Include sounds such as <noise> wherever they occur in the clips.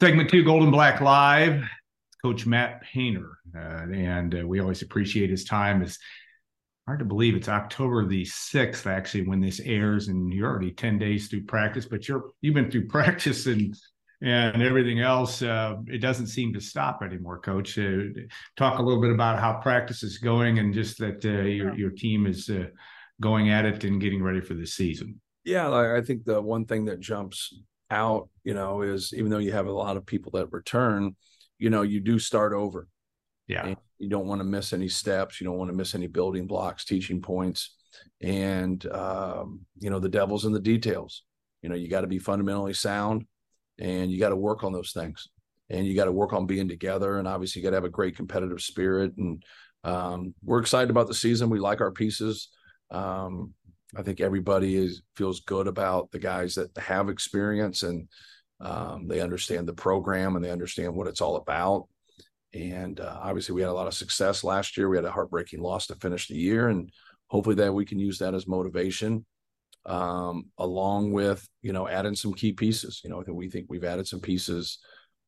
Segment two, Gold and Black Live. Coach Matt Painter, uh, and uh, we always appreciate his time. It's hard to believe it's October the sixth, actually, when this airs, and you're already ten days through practice. But you're you've been through <laughs> practice and and everything else. Uh, it doesn't seem to stop anymore, Coach. Uh, talk a little bit about how practice is going, and just that uh, your your team is uh, going at it and getting ready for the season. Yeah, I think the one thing that jumps out, you know, is even though you have a lot of people that return, you know, you do start over. Yeah. And you don't want to miss any steps. You don't want to miss any building blocks, teaching points. And, um, you know, the devil's in the details. You know, you got to be fundamentally sound and you got to work on those things and you got to work on being together. And obviously, you got to have a great competitive spirit. And um, we're excited about the season. We like our pieces. Um, I think everybody is feels good about the guys that have experience and um, they understand the program and they understand what it's all about. And uh, obviously, we had a lot of success last year. We had a heartbreaking loss to finish the year, and hopefully, that we can use that as motivation, um, along with you know adding some key pieces. You know, we think we've added some pieces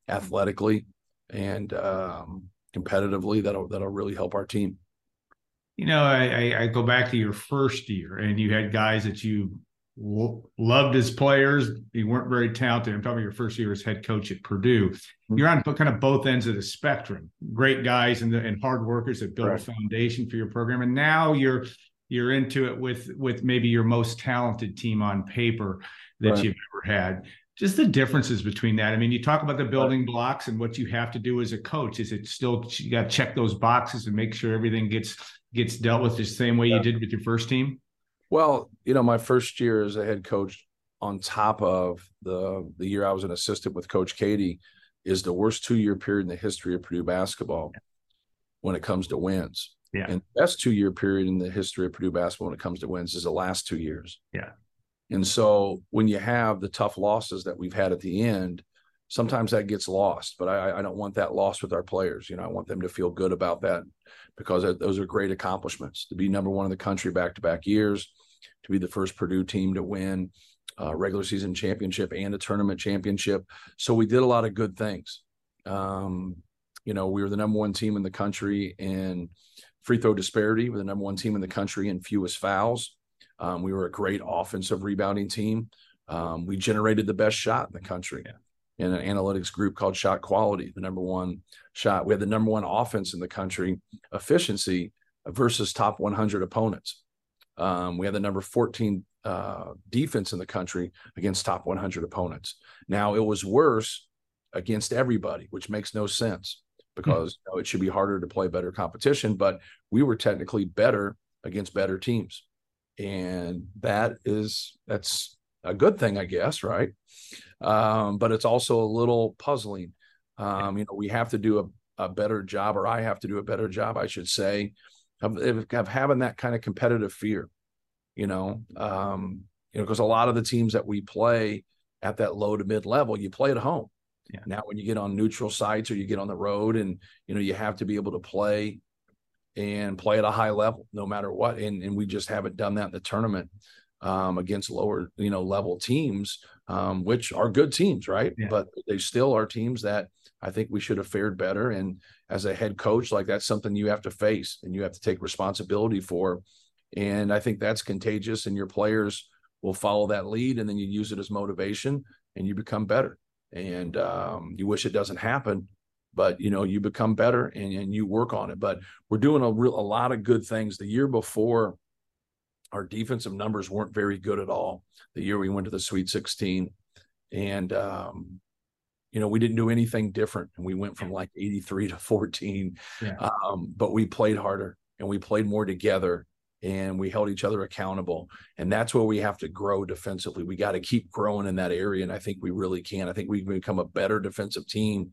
athletically and um, competitively that'll that'll really help our team. You know, I, I go back to your first year, and you had guys that you loved as players. You weren't very talented. I'm talking about your first year as head coach at Purdue. Mm-hmm. You're on kind of both ends of the spectrum. Great guys and, the, and hard workers that built right. a foundation for your program, and now you're you're into it with with maybe your most talented team on paper that right. you've ever had. Just the differences between that. I mean, you talk about the building blocks and what you have to do as a coach. Is it still you got to check those boxes and make sure everything gets gets dealt with the same way yeah. you did with your first team? Well, you know, my first year as a head coach, on top of the the year I was an assistant with Coach Keady, is the worst two year period in the history of Purdue basketball when it comes to wins. Yeah. And the best two year period in the history of Purdue basketball when it comes to wins is the last two years. Yeah. And so when you have the tough losses that we've had at the end, sometimes that gets lost. But I, I don't want that lost with our players. You know, I want them to feel good about that because those are great accomplishments to be number one in the country back to back years, to be the first Purdue team to win a regular season championship and a tournament championship. So we did a lot of good things. Um, you know, we were the number one team in the country in free throw disparity. We're the number one team in the country in fewest fouls. Um, we were a great offensive rebounding team. Um, we generated the best shot in the country. In an analytics group called Shot Quality, the number one shot. We had the number one offense in the country, efficiency versus top 100 opponents. Um, we had the number 14 uh, defense in the country against top 100 opponents. Now it was worse against everybody, which makes no sense because mm-hmm. you know, it should be harder to play better competition. But we were technically better against better teams, and that is that's a good thing, I guess, right? Um, but it's also a little puzzling. Um, you know, we have to do a, a, better job, or I have to do a better job, I should say, of, of having that kind of competitive fear. You know, um, you know, because a lot of the teams that we play at that low to mid level, you play at home. Yeah. Now, when you get on neutral sites or you get on the road, and you know, you have to be able to play and play at a high level, no matter what. And and we just haven't done that in the tournament um, against lower, you know, level teams, um, which are good teams, right? Yeah. But they still are teams that I think we should have fared better. And as a head coach, like that's something you have to face and you have to take responsibility for. And I think that's contagious, and your players will follow that lead, and then you use it as motivation, and you become better. And um, you wish it doesn't happen, but you know you become better and, and you work on it. But we're doing a real a lot of good things. The year before our defensive numbers weren't very good at all the year we went to the Sweet 16. And, um, you know, we didn't do anything different. And we went from like 83 to 14. Yeah. Um, but we played harder and we played more together and we held each other accountable. And that's where we have to grow defensively. We got to keep growing in that area. And I think we really can. I think we can become a better defensive team,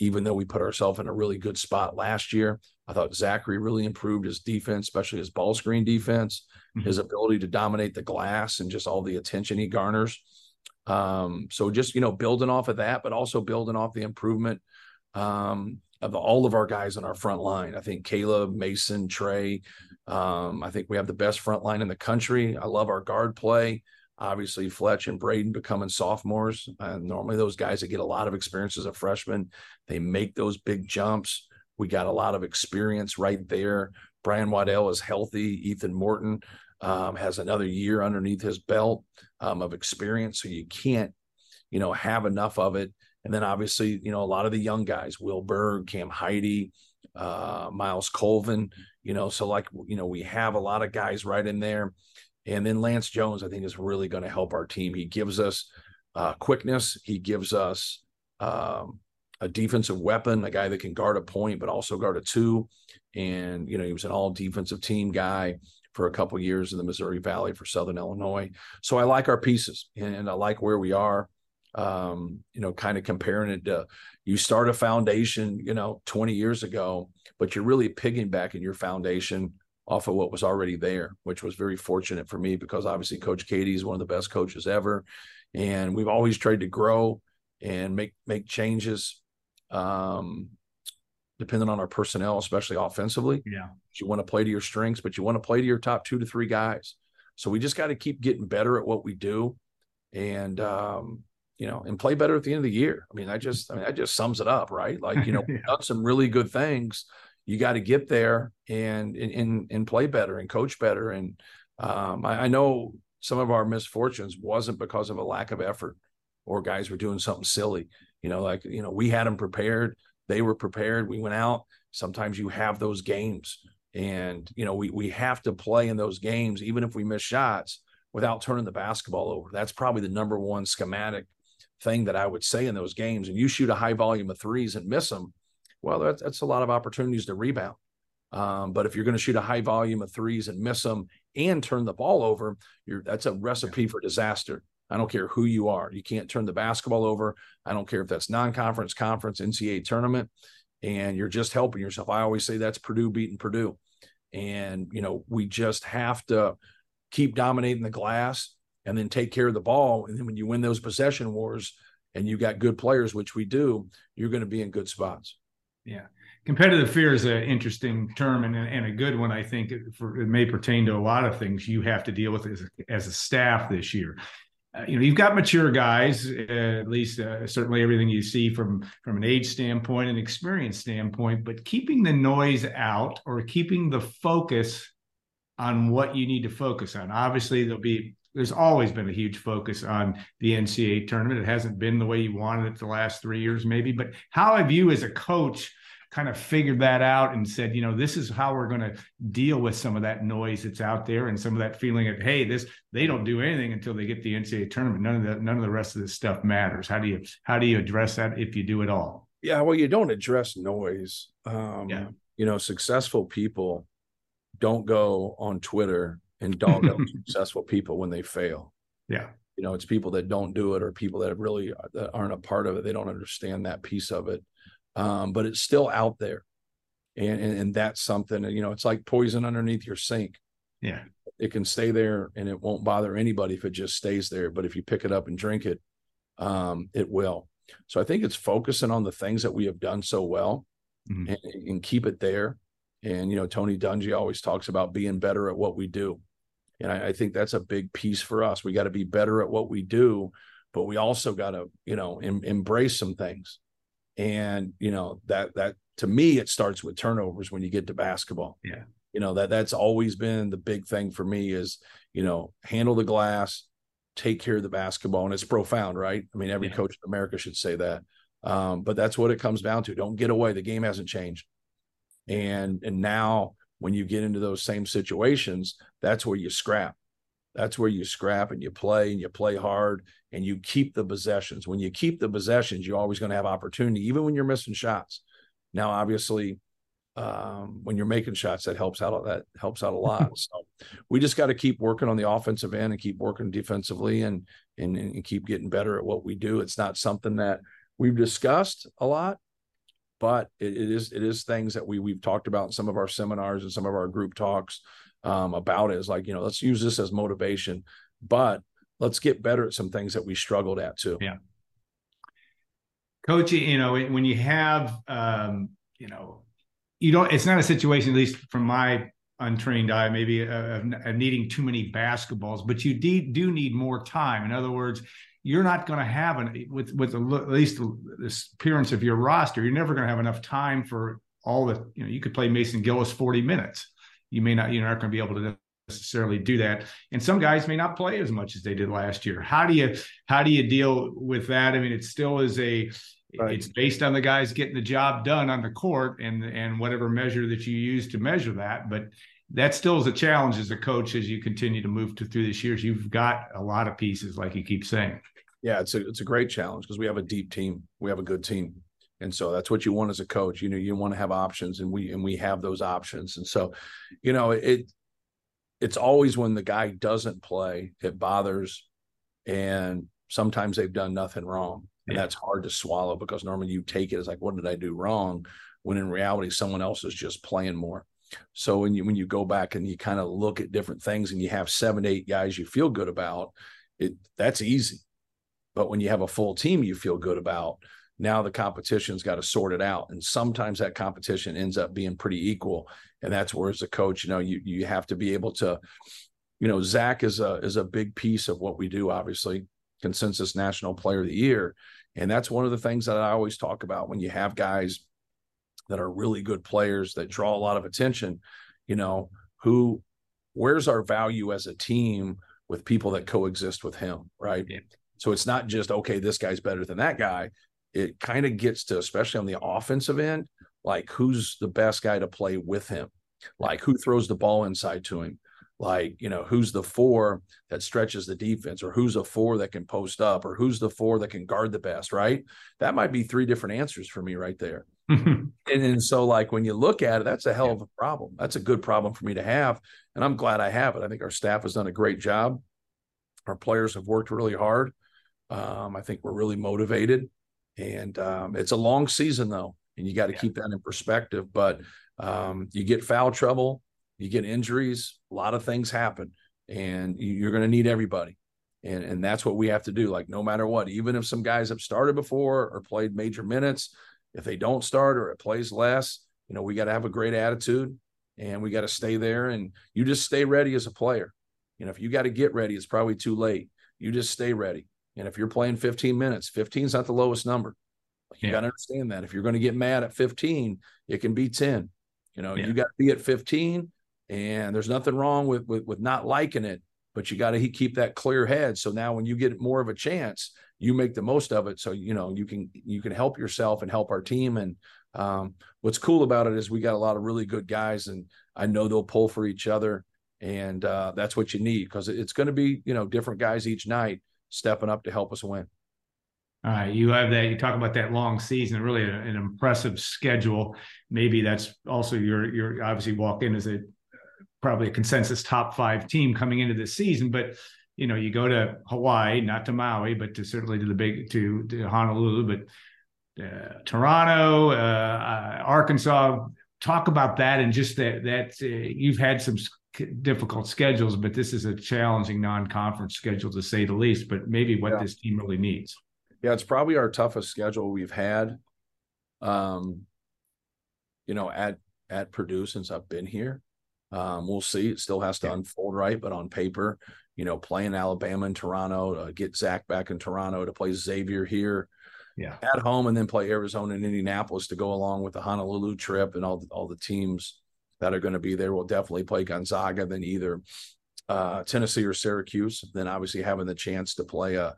even though we put ourselves in a really good spot last year. I thought Zach Edey really improved his defense, especially his ball screen defense mm-hmm. his ability to dominate the glass and just all the attention he garners. Um, so just you know, building off of that, but also building off the improvement um, of all of our guys on our front line. I think Caleb, Mason, Trey. Um, I think we have the best front line in the country. I love our guard play. Obviously, Fletch and Braden becoming sophomores. And normally, those guys that get a lot of experience as a freshman, they make those big jumps. We got a lot of experience right there. Brian Waddell is healthy. Ethan Morton um, has another year underneath his belt um, of experience. So you can't, you know, have enough of it. And then obviously, you know, a lot of the young guys, Will Berg, Cam Heide, uh, Myles Colvin, you know, so like, you know, we have a lot of guys right in there. And then Lance Jones, I think, is really going to help our team. He gives us uh, quickness. He gives us um, a defensive weapon, a guy that can guard a point, but also guard a two. And, you know, he was an all defensive team guy for a couple years in the Missouri Valley for Southern Illinois. So I like our pieces and I like where we are. Um, you know, kind of comparing it to you start a foundation, you know, 20 years ago, but you're really piggybacking your foundation off of what was already there, which was very fortunate for me because obviously Coach Keady is one of the best coaches ever, and we've always tried to grow and make make changes, um, depending on our personnel, especially offensively. Yeah, you want to play to your strengths, but you want to play to your top two to three guys. So we just got to keep getting better at what we do, and um, you know, and play better at the end of the year. I mean, I just, I mean, that just sums it up, right? Like, you know, <laughs> yeah. done some really good things you got to get there and, and and play better and coach better. And um, I, I, know some of our misfortunes wasn't because of a lack of effort or guys were doing something silly. You know, like you know, we had them prepared, they were prepared. We went out. Sometimes you have those games, and you know, we we have to play in those games, even if we miss shots, without turning the basketball over. That's probably the number one schematic thing that I would say in those games. And you shoot a high volume of threes and miss them, well, that's, that's a lot of opportunities to rebound. Um, but if you're going to shoot a high volume of threes and miss them and turn the ball over, you're that's a recipe for disaster. I don't care who you are. You can't turn the basketball over. I don't care if that's non-conference, conference, NCAA tournament, and you're just helping yourself. I always say that's Purdue beating Purdue. And you know, we just have to keep dominating the glass and then take care of the ball. And then when you win those possession wars and you got good players, which we do, you're going to be in good spots. Yeah. Competitive fear is an interesting term and, and a good one. I think for, it may pertain to a lot of things you have to deal with as a, as a staff this year. Uh, you know, you've got mature guys, uh, at least uh, certainly everything you see from from an age standpoint and experience standpoint. But keeping the noise out or keeping the focus on what you need to focus on. Obviously, there'll be there's always been a huge focus on the NCAA tournament. It hasn't been the way you wanted it the last three years, maybe. But how have you, as a coach, kind of figured that out and said, you know, this is how we're going to deal with some of that noise that's out there and some of that feeling of, hey, this they don't do anything until they get the NCAA tournament. None of the none of the rest of this stuff matters. How do you how do you address that if you do it all? Yeah, well, you don't address noise. Um, yeah. You know, successful people don't go on Twitter and dog out successful people when they fail. Yeah. You know, it's people that don't do it or people that really that aren't a part of it. They don't understand that piece of it. Um, but it's still out there. And, and, and that's something, you know, it's like poison underneath your sink. Yeah. It can stay there and it won't bother anybody if it just stays there. But if you pick it up and drink it, um, it will. So I think it's focusing on the things that we have done so well mm-hmm. and, and keep it there. And, you know, Tony Dungy always talks about being better at what we do. And I, I think that's a big piece for us. We got to be better at what we do, but we also got to, you know, em, embrace some things. And, you know, that, that to me, it starts with turnovers when you get to basketball. Yeah. You know, that that's always been the big thing for me is, you know, handle the glass, take care of the basketball. And it's profound, right? I mean, every yeah. coach in America should say that. Um, but that's what it comes down to. Don't get away. The game hasn't changed. And and now when you get into those same situations, that's where you scrap. That's where you scrap and you play and you play hard and you keep the possessions. When you keep the possessions, you're always going to have opportunity, even when you're missing shots. Now, obviously, um, when you're making shots, that helps out. That helps out a lot. <laughs> so we just got to keep working on the offensive end and keep working defensively and, and and keep getting better at what we do. It's not something that we've discussed a lot, but it, it is it is things that we we've talked about in some of our seminars and some of our group talks um, about is like you know let's use this as motivation but let's get better at some things that we struggled at too. Yeah. Coach you know when you have um, you know you don't it's not a situation at least from my untrained eye, maybe uh, needing too many basketballs, but you de- do need more time. In other words, you're not going to have an with with a, at least the appearance of your roster. You're never going to have enough time for all the you know. You could play Mason Gillis 40 minutes. You may not. You're not going to be able to necessarily do that and some guys may not play as much as they did last year how do you how do you deal with that i mean it still is a right. it's based on the guys getting the job done on the court and and whatever measure that you use to measure that but that still is a challenge as a coach as you continue to move to, through this years you've got a lot of pieces like you keep saying yeah it's a it's a great challenge because we have a deep team we have a good team and so that's what you want as a coach you know you want to have options and we and we have those options and so you know it it's always when the guy doesn't play, it bothers. And sometimes they've done nothing wrong. And yeah. that's hard to swallow because normally you take it as like, what did I do wrong? When in reality, someone else is just playing more. So when you when you go back and you kind of look at different things and you have seven, eight guys you feel good about, it that's easy. But when you have a full team you feel good about, now the competition's got to sort it out. And sometimes that competition ends up being pretty equal and that's where as a coach, you know, you you have to be able to, you know, Zach is a is a big piece of what we do. Obviously, consensus national player of the year, and that's one of the things that I always talk about when you have guys that are really good players that draw a mm-hmm. lot of attention. You know, who, where's our value as a team with people that coexist with him, right? Yeah. So it's not just okay, this guy's better than that guy. It kind of gets to, especially on the offensive end, like who's the best guy to play with him like who throws the ball inside to him like you know who's the four that stretches the defense or who's a four that can post up or who's the four that can guard the best right that might be three different answers for me right there and, and so like when you look at it that's a hell of a problem that's a good problem for me to have and i'm glad i have it i think our staff has done a great job our players have worked really hard um, i think we're really motivated and um, it's a long season though and you got to yeah. keep that in perspective. But um, you get foul trouble, you get injuries, a lot of things happen, and you're going to need everybody. And, and that's what we have to do. Like, no matter what, even if some guys have started before or played major minutes, if they don't start or it plays less, you know, we got to have a great attitude and we got to stay there. And you just stay ready as a player. You know, if you got to get ready, it's probably too late. You just stay ready. And if you're playing 15 minutes, 15 is not the lowest number. You yeah. got to understand that if you're going to get mad at 15, it can be 10. You know, yeah. you got to be at 15, and there's nothing wrong with, with with not liking it, but you got to keep that clear head. So now, when you get more of a chance, you make the most of it. So you know you can you can help yourself and help our team. And um, what's cool about it is we got a lot of really good guys, and I know they'll pull for each other, and uh, that's what you need because it's going to be you know different guys each night stepping up to help us win. All right, you have that. You talk about that long season, really an, an impressive schedule. Maybe that's also your your obviously walk in as a probably a consensus top five team coming into this season, but you know you go to Hawaii, not to Maui, but to certainly to the big to, to Honolulu, but uh, Toronto, uh, uh, Arkansas. Talk about that and just that that uh, you've had some difficult schedules, but this is a challenging non-conference schedule to say the least. But maybe what yeah. this team really needs. Yeah, it's probably our toughest schedule we've had. Um, you know, at at Purdue since I've been here. Um, we'll see. It still has to yeah. unfold right, but on paper, you know, playing Alabama and Toronto, uh, get Zach back in Toronto to play Xavier here, yeah, at home, and then play Arizona and Indianapolis to go along with the Honolulu trip and all all the teams that are going to be there. We'll definitely play Gonzaga, then either uh, Tennessee or Syracuse. Then obviously having the chance to play a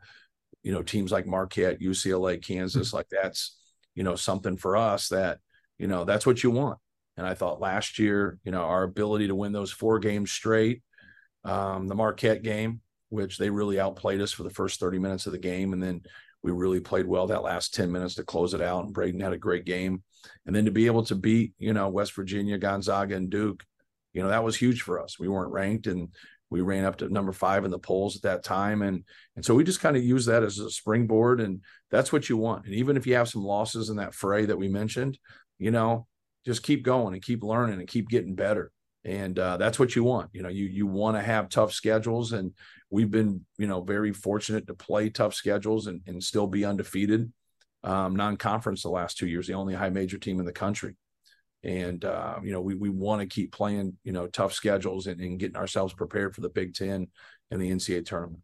you know teams like Marquette, UCLA, Kansas, mm-hmm. like that's you know something for us that you know that's what you want. And I thought last year, you know, our ability to win those four games straight, um, the Marquette game, which they really outplayed us for the first 30 minutes of the game. And then we really played well that last 10 minutes to close it out. And Braden had a great game. And then to be able to beat, you know, West Virginia, Gonzaga, and Duke, you know, that was huge for us. We weren't ranked and we ran up to number five in the polls at that time, and and so we just kind of use that as a springboard, and that's what you want. And even if you have some losses in that fray that we mentioned, you know, just keep going and keep learning and keep getting better and uh, that's what you want. You know, you you want to have tough schedules, and we've been you know very fortunate to play tough schedules and, and still be undefeated, um, non-conference the last two years, the only high major team in the country, and uh, you know we we want to keep playing you know tough schedules and, and getting ourselves prepared for the Big Ten and the NCAA tournament.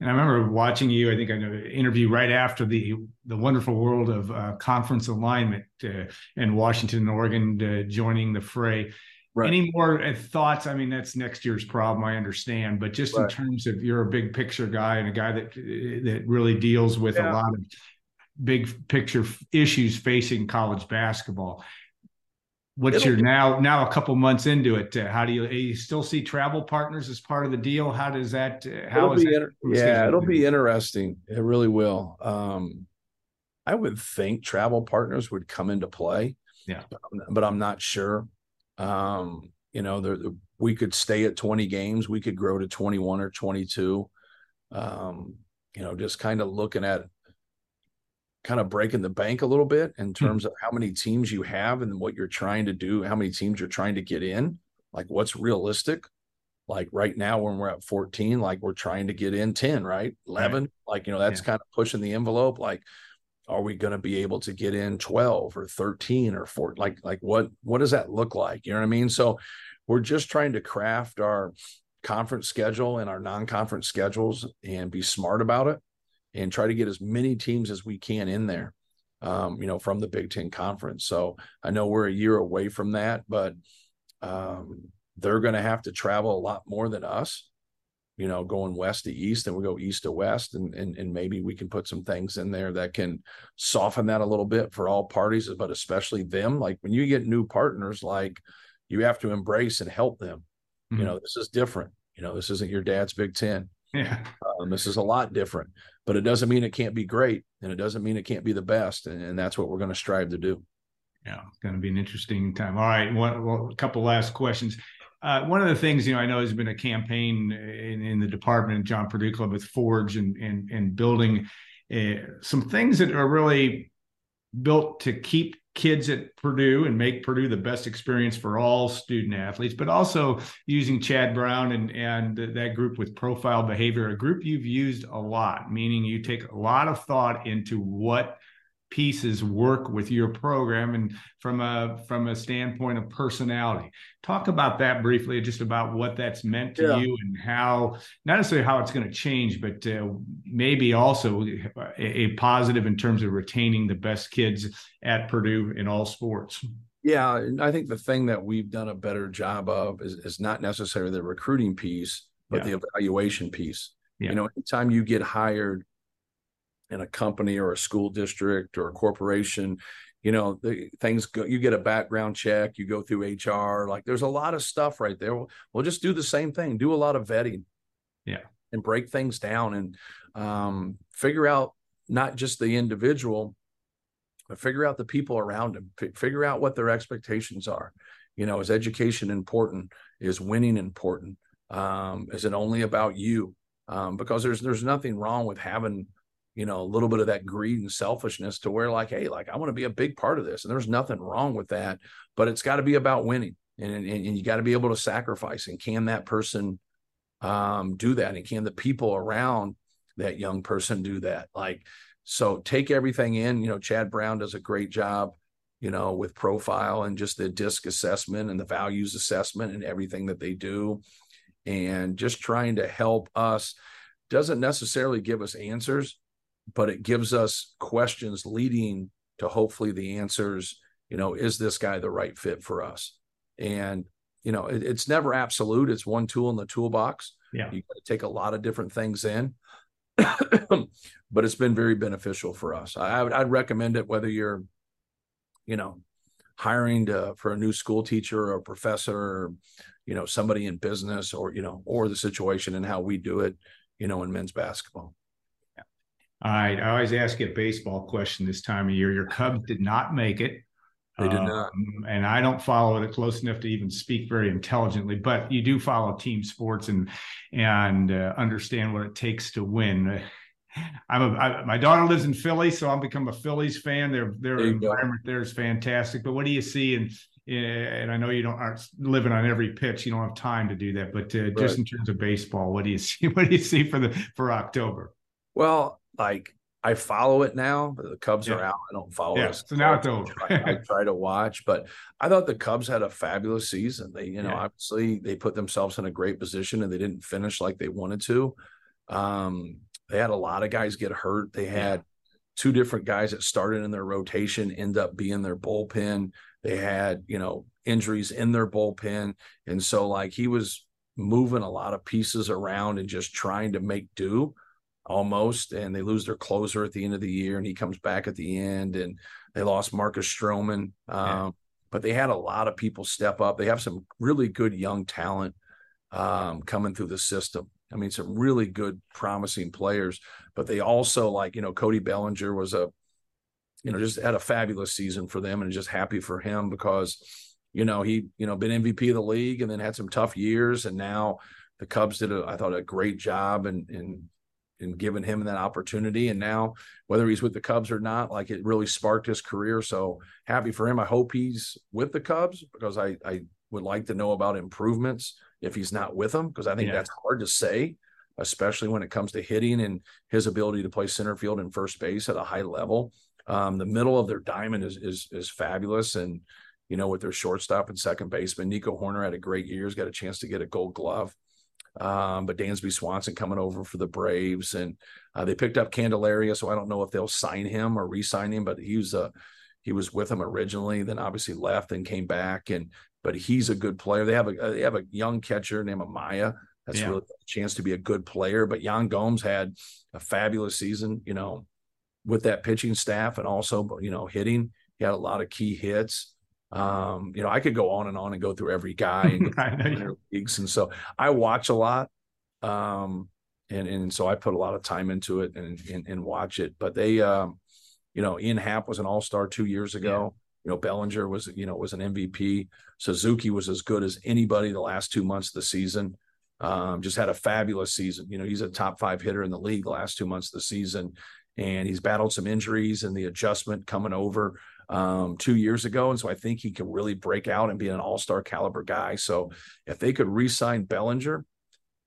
And I remember watching you. I think I know interview right after the the wonderful world of uh, conference alignment uh, in Washington and Oregon uh, joining the fray. Right. Any more uh, thoughts? I mean, that's next year's problem. I understand, but just right. in terms of you're a big picture guy and a guy that uh, that really deals with yeah. a lot of big picture issues facing college basketball what's it'll your now now a couple months into it uh, how do you, you still see travel partners as part of the deal how does that uh, how is that, yeah it'll be interesting it really will um i would think travel partners would come into play yeah but i'm, but I'm not sure um you know there, we could stay at 20 games we could grow to 21 or 22 um you know just kind of looking at kind of breaking the bank a little bit in hmm. terms of how many teams you have and what you're trying to do, how many teams you're trying to get in, like what's realistic. Like right now, when we're at 14, like we're trying to get in 10, right? 11, right. like, you know, that's yeah. kind of pushing the envelope. Like, are we going to be able to get in 12 or 13 or 4? Like, like what, what does that look like? You know what I mean? So we're just trying to craft our conference schedule and our non-conference schedules and be smart about it and try to get as many teams as we can in there, um, you know, from the Big Ten Conference. So I know we're a year away from that, but um, they're going to have to travel a lot more than us, you know, going west to east, and we go east to west, and, and and maybe we can put some things in there that can soften that a little bit for all parties, but especially them. Like when you get new partners, like you have to embrace and help them. Mm-hmm. You know, this is different. You know, this isn't your dad's Big Ten. Yeah. Um, this is a lot different but it doesn't mean it can't be great and it doesn't mean it can't be the best and, and that's what we're going to strive to do yeah it's going to be an interesting time all right one, well, a couple last questions uh, one of the things you know I know has been a campaign in, in the department John Purdue Club with Forge and and, and building uh, some things that are really built to keep kids at Purdue and make Purdue the best experience for all student athletes, but also using Chad Brown and, and that group with profile behavior, a group you've used a lot, meaning you take a lot of thought into what pieces work with your program and from a from a standpoint of personality talk about that briefly just about what that's meant to yeah. you and how not necessarily how it's going to change but uh, maybe also a, a, positive in terms of retaining the best kids at purdue in all sports yeah i think the thing that we've done a better job of is, is not necessarily the recruiting piece but yeah. the evaluation piece yeah. you know anytime you get hired in a company or a school district or a corporation you know the things go you get a background check you go through hr like there's a lot of stuff right there. We'll, we'll just do the same thing do a lot of vetting. Yeah. And break things down and um, figure out not just the individual but figure out the people around him F- figure out what their expectations are. You know is education important? Is winning important? Um, is it only about you? Um, because there's there's nothing wrong with having you know, a little bit of that greed and selfishness to where like, hey, like I want to be a big part of this. And there's nothing wrong with that, but it's got to be about winning. And, and, and you got to be able to sacrifice. And can that person um, do that? And can the people around that young person do that? Like, so take everything in. You know, Chad Brown does a great job, you know, with profile and just the disc assessment and the values assessment and everything that they do. And just trying to help us doesn't necessarily give us answers, but it gives us questions leading to hopefully the answers you know is this guy the right fit for us? And you know it, it's never absolute. It's one tool in the toolbox. Yeah. You got to take a lot of different things in <clears throat> but it's been very beneficial for us. I, would i'd recommend it whether you're you know hiring to, for a new school teacher or professor or you know somebody in business or you know or the situation and how we do it you know in men's basketball all right. I always ask you a baseball question this time of year. Your Cubs did not make it. They did not. Um, and I don't follow it close enough to even speak very intelligently, but you do follow team sports and and uh, understand what it takes to win. <laughs> I'm a I, my daughter lives in Philly, so I've become a Phillies fan. Their their environment go. there is fantastic. But what do you see? And and I know you don't aren't living on every pitch. You don't have time to do that. But uh, right. just in terms of baseball, what do you <laughs> see? What do you see for the for October? Well, like I follow it now. The Cubs Yeah. are out. I don't follow Yeah, so now it's over. I, I <laughs> try to watch, but I thought the Cubs had a fabulous season. They, you know, Yeah. obviously they put themselves in a great position and they didn't finish like they wanted to. Um, they had a lot of guys get hurt. They had two different guys that started in their rotation end up being their bullpen. They had, you know, injuries in their bullpen. And so like he was moving a lot of pieces around and just trying to make do almost. And they lose their closer at the end of the year and he comes back at the end and they lost Marcus Stroman. Um, Yeah. but they had a lot of people step up. They have some really good young talent um, coming through the system. I mean, some really good, promising players, but they also like, you know, Cody Bellinger was a, you know, just had a fabulous season for them and just happy for him because, you know, he, you know, been MVP of the league and then had some tough years. And now the Cubs did a, I thought a great job and in, in giving him that opportunity. And now whether he's with the Cubs or not, like it really sparked his career. So happy for him. I hope he's with the Cubs because I, I would like to know about improvements if he's not with them because I think Yeah. that's hard to say, especially when it comes to hitting and his ability to play center field and first base at a high level. Um, the middle of their diamond is is is fabulous, and you know with their shortstop and second baseman, Nico Hoerner had a great year. He's got a chance to get a Gold Glove. Um, but Dansby Swanson coming over for the Braves, and uh, they picked up Candelario, so I don't know if they'll sign him or re-sign him. But he was a he was with them originally, then obviously left and came back, and but he's a good player. They have a they have a young catcher named Amaya that's Yeah. really a chance to be a good player. But Yan Gomes had a fabulous season, you know, with that pitching staff and also you know hitting. He had a lot of key hits. Um, you know, I could go on and on and go through every guy and <laughs> I know you- minor leagues, and so I watch a lot. Um, and and so I put a lot of time into it and and, and watch it. But they, um, you know, Ian Happ was an All Star two years ago. You know, Bellinger was you know was an MVP. Suzuki was as good as anybody the last two months of the season. Um, just had a fabulous season. You know, he's a top five hitter in the league the last two months of the season, and he's battled some injuries and the adjustment coming over um, two years ago. And so I think he can really break out and be an all star caliber guy. So if they could re sign Bellinger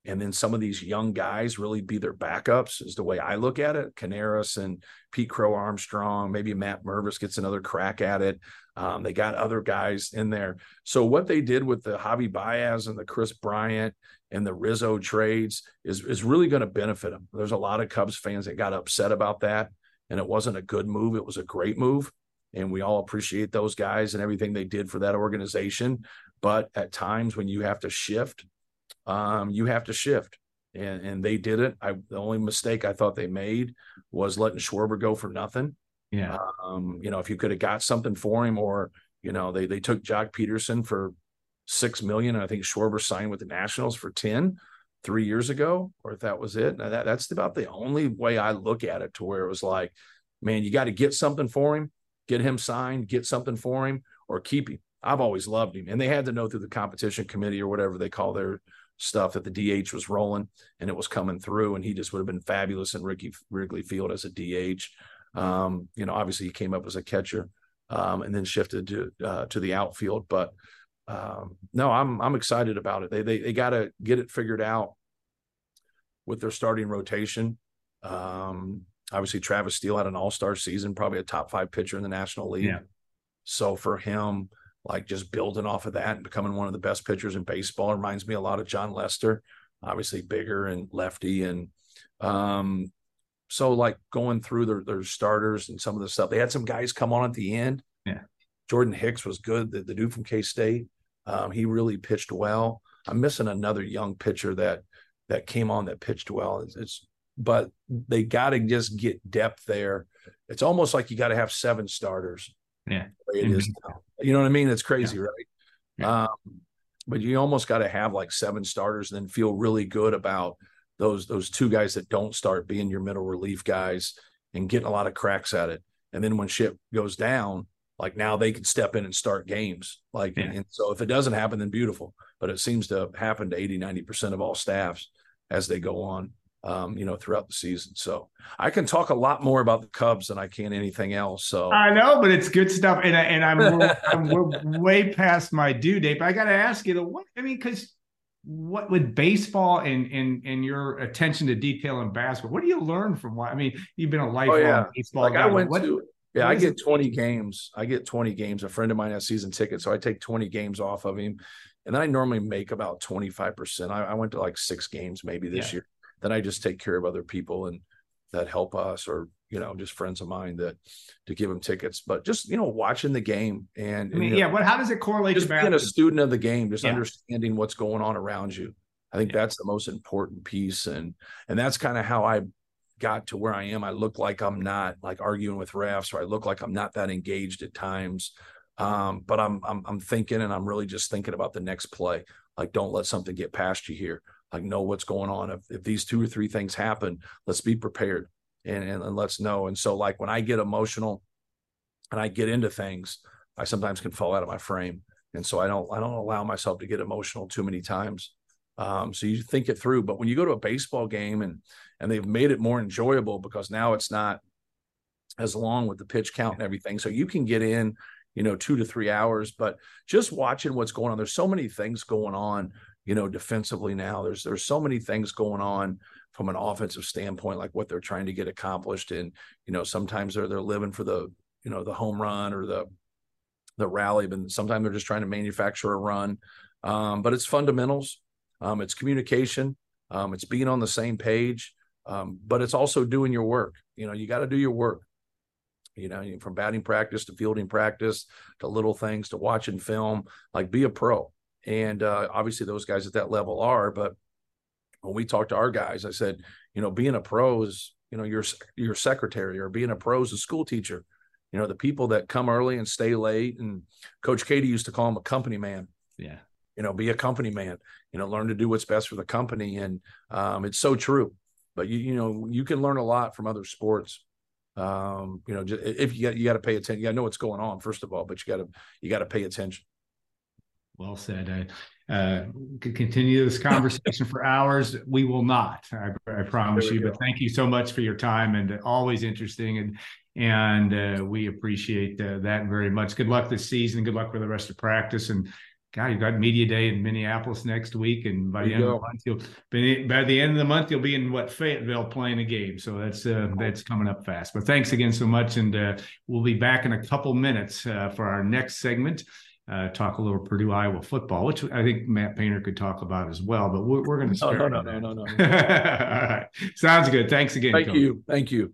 and then some of these young guys really be their backups, is the way I look at it. Canario and Pete Crow Armstrong, maybe Matt Mervis gets another crack at it. Um, they got other guys in there. So what they did with the Javi Baez and the Kris Bryant and the Rizzo trades is is really going to benefit them. There's a lot of Cubs fans that got upset about that, and it wasn't a good move. It was a great move, and we all appreciate those guys and everything they did for that organization. But at times when you have to shift, um, you have to shift. And, and they did it. I the only mistake I thought they made was letting Schwarber go for nothing. yeah. Um, you know, if you could have got something for him, or you know, they they took Joc Pederson for six million, and I think Schwarber signed with the Nationals for ten three years ago, or if that was it. Now that that's about the only way I look at it to where it was like, man, you got to get something for him, get him signed, get something for him, or keep him. I've always loved him, and they had to know through the competition committee or whatever they call their stuff that the DH was rolling and it was coming through, and he just would have been fabulous in Ricky Wrigley Field as a DH. Um, you know, obviously he came up as a catcher um, and then shifted to uh, to the outfield. But um, no, I'm I'm excited about it. They they they got to get it figured out with their starting rotation. Um, obviously, Travis Steele had an All Star season, probably a top five pitcher in the National League. Yeah. So for him, like just building off of that and becoming one of the best pitchers in baseball reminds me a lot of Jon Lester. Obviously, bigger and lefty, and um, so like going through their their starters and some of the stuff. They had some guys come on at the end. Yeah. Jordan Wicks was good. The, the dude from K State, um, he really pitched well. I'm missing another young pitcher that that came on that pitched well. It's, it's but they got to just get depth there. It's almost like you got to have seven starters. Yeah. it is now. You know what I mean? It's crazy, right? Yeah. Um, but you almost got to have like seven starters and then feel really good about those those two guys that don't start being your middle relief guys and getting a lot of cracks at it. And then when shit goes down, like now they can step in and start games. Like, Yeah. and so if it doesn't happen, then beautiful. But it seems to happen to 80, 90% of all staffs as they go on, um, you know, throughout the season. So I can talk a lot more about the Cubs than I can anything else. So I know, but it's good stuff, and I- and I'm <laughs> we're, I'm we're way past my due date. But I got to ask you, what I mean, because what with baseball and and and your attention to detail in basketball, what do you learn from what? I mean, you've been a lifelong oh, yeah. baseball like guy. I went what, to yeah, I get 20 it? games. I get 20 games. A friend of mine has season tickets, so I take 20 games off of him. And then I normally make about 25%. I, I went to like six games maybe this yeah. year. Then I just take care of other people and that help us or you know just friends of mine that to give them tickets but just you know watching the game and, I mean, and yeah what how does it correlate just being a student of the game just yeah. understanding what's going on around you i think yeah. that's the most important piece and and that's kind of how i got to where I am, I look like I'm not like arguing with refs, or I look like I'm not that engaged at times. Um, but I'm, I'm I'm thinking, and I'm really just thinking about the next play. Like, don't let something get past you here. Like, know what's going on. If, if these two or three things happen, let's be prepared and, and and let's know. And so, like when I get emotional, and I get into things, I sometimes can fall out of my frame, and so I don't I don't allow myself to get emotional too many times. Um, so you think it through. But when you go to a baseball game and and they've made it more enjoyable because now it's not as long with the pitch count and everything. So you can get in, you know, two to three hours. But just watching what's going on, there's so many things going on, you know, defensively now. There's there's so many things going on from an offensive standpoint, like what they're trying to get accomplished. And, you know, sometimes they're they're living for the, you know, the home run or the the rally, but sometimes they're just trying to manufacture a run. Um, but it's fundamentals um, it's communication. Um, it's being on the same page. Um, but it's also doing your work. You know, you got to do your work. You know, from batting practice to fielding practice to little things to watching film. Like, be a pro. And uh, obviously, those guys at that level are. But when we talk to our guys, I said, you know, being a pro is, you know, your your secretary or being a pro is a school teacher. You know, the people that come early and stay late. And Coach Keady used to call him a company man. Yeah you know be a company man you know learn to do what's best for the company and um, it's so true but you you know you can learn a lot from other sports um, you know just, if you got you got to pay attention you got to know what's going on first of all but you got to you got to pay attention well said i uh, could continue this conversation for hours we will not i, I promise you go. but thank you so much for your time and always interesting and and uh, we appreciate uh, that very much good luck this season good luck for the rest of practice and God, you've got media day in Minneapolis next week, and by the end go. of the month, you'll be, by the end of the month you'll be in what Fayetteville playing a game. So that's uh, that's coming up fast. But thanks again so much, and uh, we'll be back in a couple minutes uh, for our next segment. Uh, talk a little Purdue Iowa football, which I think Matt Painter could talk about as well. But we're, we're going to start. No, no, no, no, no, <laughs> no. All right, sounds good. Thanks again. Thank Coach. you. Thank you.